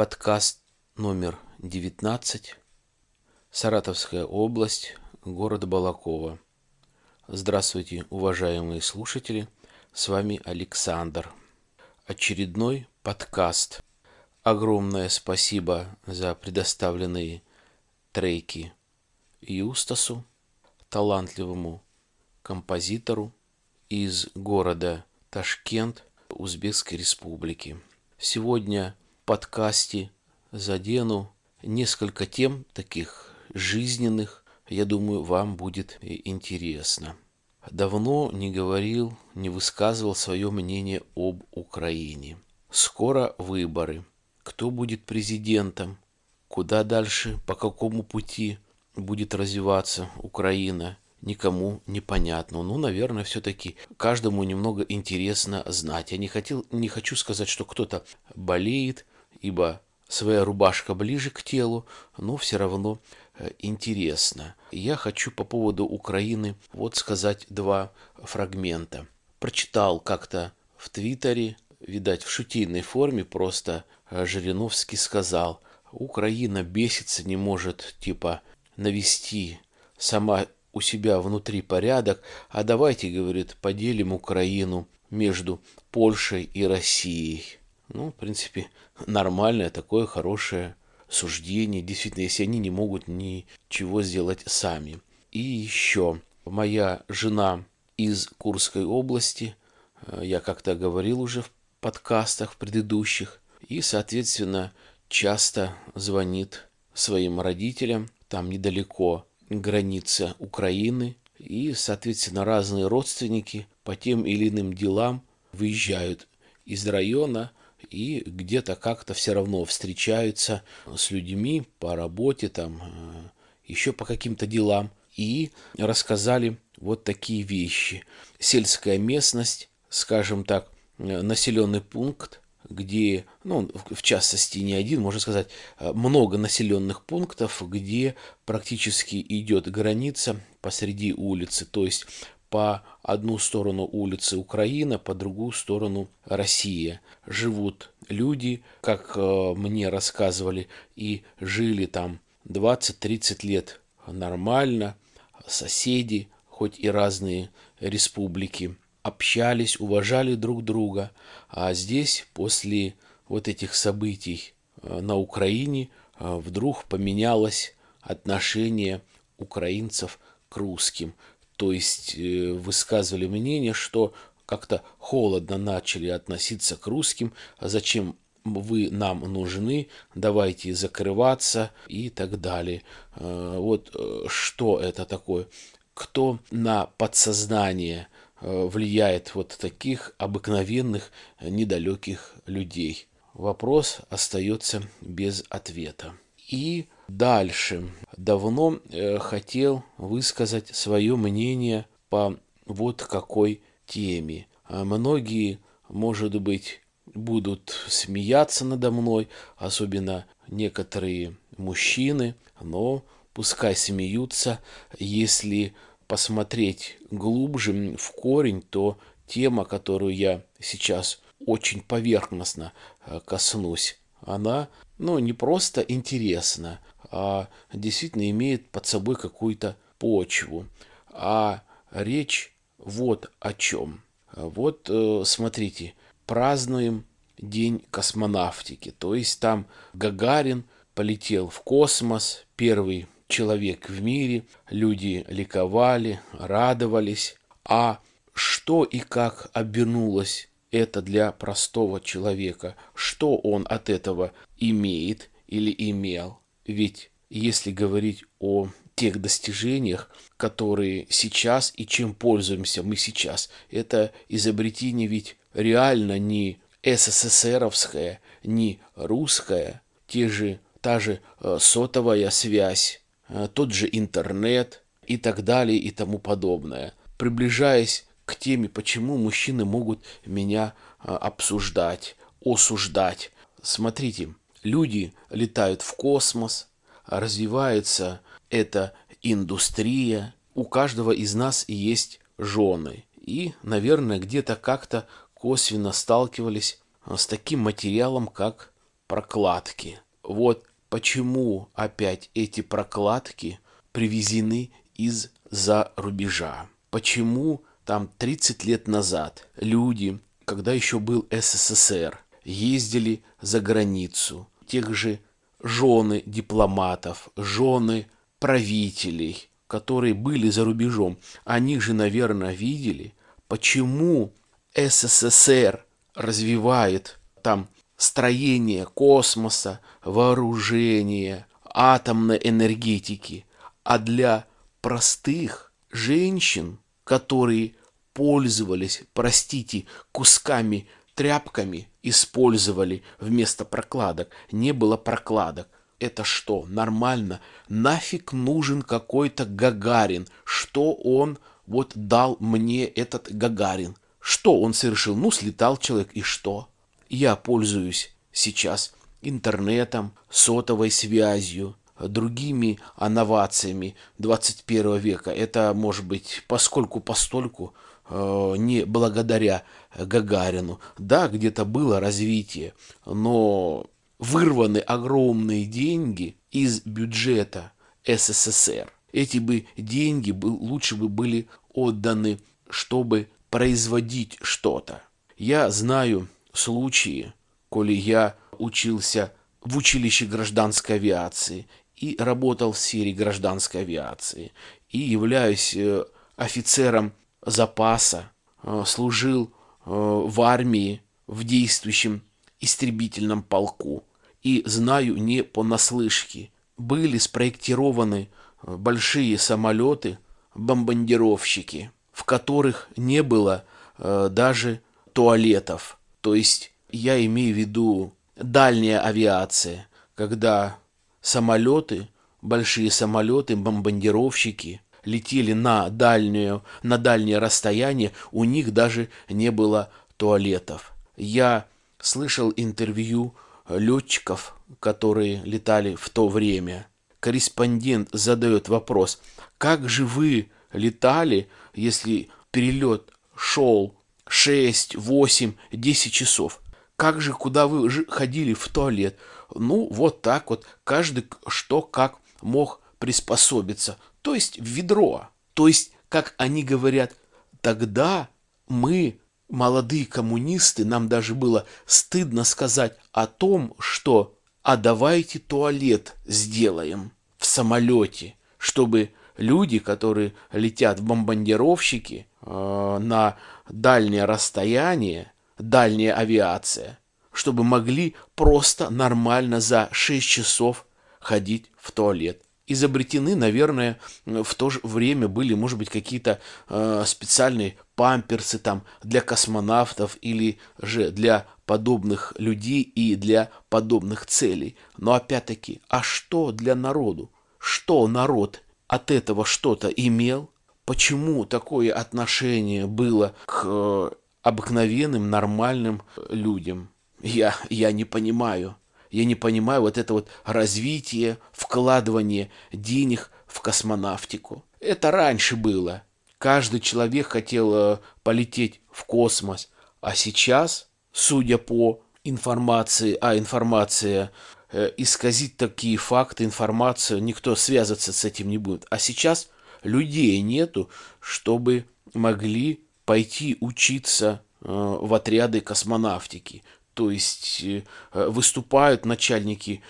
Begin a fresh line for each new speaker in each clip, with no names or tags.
Подкаст номер 19. Саратовская область, город Балакова. Здравствуйте, уважаемые слушатели. С вами Александр. Очередной подкаст. Огромное спасибо за предоставленные треки Юстасу, талантливому композитору из города Ташкент Узбекской Республики. Сегодня подкасте задену несколько тем таких жизненных, я думаю, вам будет интересно. Давно не говорил, не высказывал свое мнение об Украине. Скоро выборы. Кто будет президентом? Куда дальше, по какому пути будет развиваться Украина? никому непонятно. Ну, наверное, все-таки каждому немного интересно знать. Я не, хотел, не хочу сказать, что кто-то болеет, ибо своя рубашка ближе к телу, но все равно э, интересно. Я хочу по поводу Украины вот сказать два фрагмента. Прочитал как-то в Твиттере, видать, в шутейной форме просто э, Жириновский сказал, Украина бесится, не может, типа, навести сама у себя внутри порядок, а давайте, говорит, поделим Украину между Польшей и Россией. Ну, в принципе, нормальное такое хорошее суждение. Действительно, если они не могут ничего сделать сами. И еще, моя жена из Курской области, э, я как-то говорил уже в подкастах предыдущих, и, соответственно, часто звонит своим родителям, там недалеко граница Украины, и, соответственно, разные родственники по тем или иным делам выезжают из района и где-то как-то все равно встречаются с людьми по работе, там, э, еще по каким-то делам, и рассказали вот такие вещи. Сельская местность, скажем так, э, населенный пункт, где, ну, в частности, не один, можно сказать, э, много населенных пунктов, где практически идет граница посреди улицы, то есть по одну сторону улицы Украина, по другую сторону Россия. Живут люди, как э, мне рассказывали, и жили там 20-30 лет нормально, соседи, хоть и разные республики общались, уважали друг друга. А здесь, после вот этих событий э, на Украине, э, вдруг поменялось отношение украинцев к русским. То есть э, высказывали мнение, что как-то холодно начали относиться к русским, а зачем вы нам нужны, давайте закрываться и так далее. Вот что это такое? Кто на подсознание Э, влияет вот таких обыкновенных недалеких людей. Вопрос остается без ответа. И дальше. Давно э, хотел высказать свое мнение по вот какой теме. А многие, может быть, будут смеяться надо мной, особенно некоторые мужчины, но пускай смеются, если посмотреть глубже в корень, то тема, которую я сейчас очень поверхностно э, коснусь, она, ну, не просто интересна, а действительно имеет под собой какую-то почву. А речь вот о чем. Вот, э, смотрите, празднуем День космонавтики. То есть там Гагарин полетел в космос, первый человек в мире, люди ликовали, радовались. А что и как обернулось это для простого человека? Что он от этого имеет или имел? Ведь если говорить о тех достижениях, которые сейчас и чем пользуемся мы сейчас, это изобретение ведь реально не СССРовское, не русское, те же, та же э, сотовая связь, Э, тот же интернет и так далее и тому подобное. Приближаясь к теме, почему мужчины могут меня э, обсуждать, осуждать. Смотрите, люди летают в космос, развивается эта индустрия, у каждого из нас есть жены. И, наверное, где-то как-то косвенно сталкивались с таким материалом, как прокладки. Вот почему опять эти прокладки привезены из-за рубежа. Почему там 30 лет назад люди, когда еще был СССР, ездили за границу, тех же жены дипломатов, жены правителей, которые были за рубежом, они же, наверное, видели, почему СССР развивает там строение космоса, вооружение, атомной энергетики, а для простых женщин, которые пользовались, простите, кусками тряпками использовали вместо прокладок. Не было прокладок. Это что, нормально? Нафиг нужен какой-то Гагарин? Что он вот дал мне этот Гагарин? Что он совершил? Ну, слетал человек, и что? Я пользуюсь сейчас интернетом, сотовой связью, другими инновациями 21 века. Это может быть поскольку постольку Э, не благодаря Гагарину. Да, где-то было развитие, но вырваны огромные деньги из бюджета СССР. Эти бы деньги лучше бы были отданы, чтобы производить что-то. Я знаю случаи, коли я учился в училище гражданской авиации и работал в сфере гражданской авиации, и являюсь э, офицером запаса, э, служил э, в армии в действующем истребительном полку. И знаю не понаслышке. Были спроектированы э, большие самолеты, бомбардировщики, в которых не было даже туалетов. То есть я имею в виду дальняя авиация, когда самолеты, большие самолеты, бомбардировщики – летели на, дальнюю, на дальнее расстояние, у них даже не было туалетов. Я слышал интервью летчиков, которые летали в то время. Корреспондент задает вопрос, как же вы летали, если перелет шел 6, 8, 10 часов? Как же, куда вы ходили в туалет? Ну, вот так вот, каждый что как мог приспособиться то есть в ведро. То есть, как они говорят, тогда мы, молодые коммунисты, нам даже было стыдно сказать о том, что «а давайте туалет сделаем в самолете», чтобы люди, которые летят в бомбардировщики э, на дальнее расстояние, дальняя авиация, чтобы могли просто нормально за 6 часов ходить в туалет изобретены, наверное, в то же время были, может быть, какие-то э, специальные памперсы там для космонавтов или же для подобных людей и для подобных целей. Но опять-таки, а что для народу? Что народ от этого что-то имел? Почему такое отношение было к э, обыкновенным, нормальным людям? Я, я не понимаю. Я не понимаю вот это вот развитие, вкладывание денег в космонавтику. Это раньше было. Каждый человек хотел э, полететь в космос. А сейчас, судя по информации, а информация э, исказить такие факты, информацию, никто связываться с этим не будет. А сейчас людей нету, чтобы могли пойти учиться э, в отряды космонавтики то есть э, выступают начальники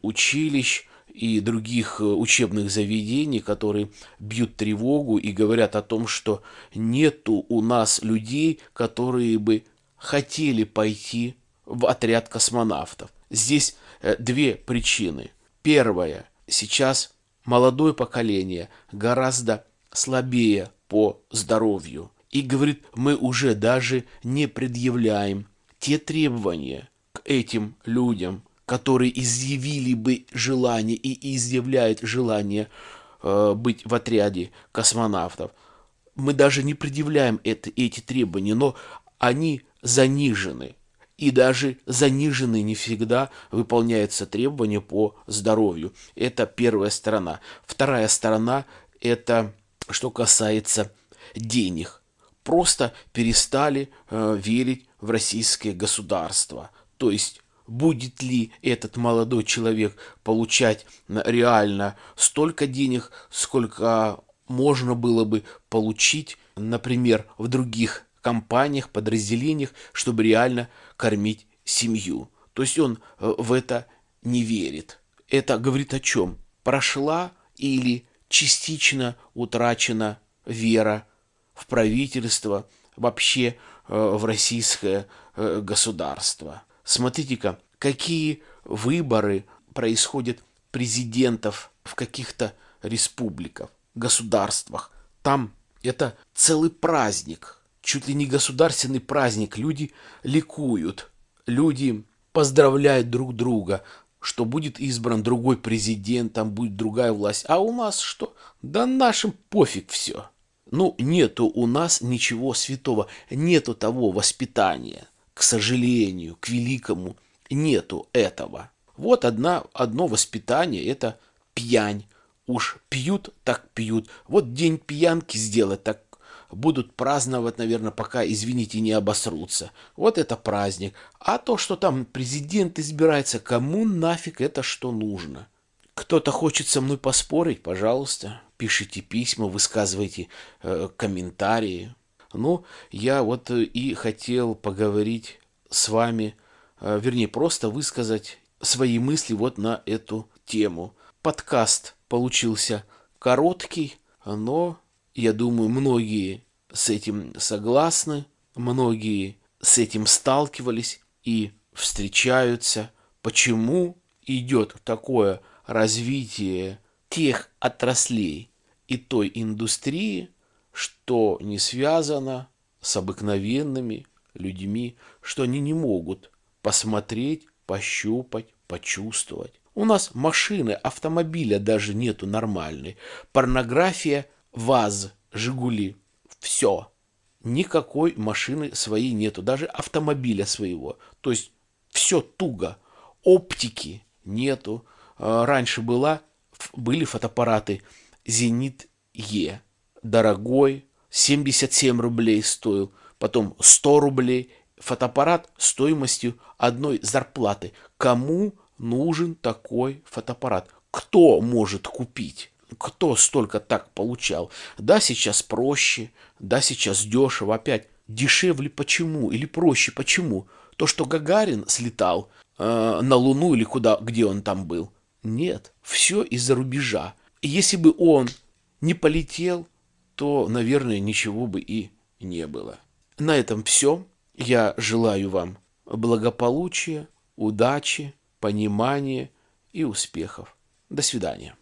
училищ и других э, учебных заведений, которые бьют тревогу и говорят о том, что нету у нас людей, которые бы хотели пойти в отряд космонавтов. Здесь э, две причины. Первая. Сейчас молодое поколение гораздо слабее по здоровью. И говорит, мы уже даже не предъявляем те требования к этим людям, которые изъявили бы желание и изъявляют желание э, быть в отряде космонавтов, мы даже не предъявляем это, эти требования, но они занижены. И даже занижены не всегда выполняются требования по здоровью. Это первая сторона. Вторая сторона – это что касается денег. Просто перестали э, верить в российское государство. То есть будет ли этот молодой человек получать реально столько денег, сколько можно было бы получить, например, в других компаниях, подразделениях, чтобы реально кормить семью. То есть он э, в это не верит. Это говорит о чем? Прошла или частично утрачена вера в правительство, вообще э, в российское э, государство. Смотрите-ка, какие выборы происходят президентов в каких-то республиках, государствах. Там это целый праздник, чуть ли не государственный праздник. Люди ликуют, люди поздравляют друг друга, что будет избран другой президент, там будет другая власть. А у нас что? Да нашим пофиг все. Ну, нету у нас ничего святого, нету того воспитания, к сожалению, к великому, нету этого. Вот одна, одно воспитание – это пьянь. Уж пьют, так пьют. Вот день пьянки сделать, так будут праздновать, наверное, пока, извините, не обосрутся. Вот это праздник. А то, что там президент избирается, кому нафиг это что нужно? Кто-то хочет со мной поспорить, пожалуйста, пишите письма, высказывайте э, комментарии. Ну, я вот и хотел поговорить с вами, э, вернее, просто высказать свои мысли вот на эту тему. Подкаст получился короткий, но я думаю, многие с этим согласны, многие с этим сталкивались и встречаются. Почему идет такое развитие тех отраслей и той индустрии, что не связано с обыкновенными людьми, что они не могут посмотреть, пощупать, почувствовать. У нас машины, автомобиля даже нету нормальной. Порнография ВАЗ, Жигули. Все. Никакой машины своей нету, даже автомобиля своего. То есть все туго. Оптики нету. А, раньше была, были фотоаппараты Зенит Е. Дорогой, 77 рублей стоил. Потом 100 рублей. Фотоаппарат стоимостью одной зарплаты. Кому нужен такой фотоаппарат? Кто может купить? кто столько так получал. Да, сейчас проще, да, сейчас дешево, опять дешевле почему или проще почему? То, что Гагарин слетал э, на Луну или куда, где он там был. Нет, все из-за рубежа. Если бы он не полетел, то, наверное, ничего бы и не было. На этом все. Я желаю вам благополучия, удачи, понимания и успехов. До свидания.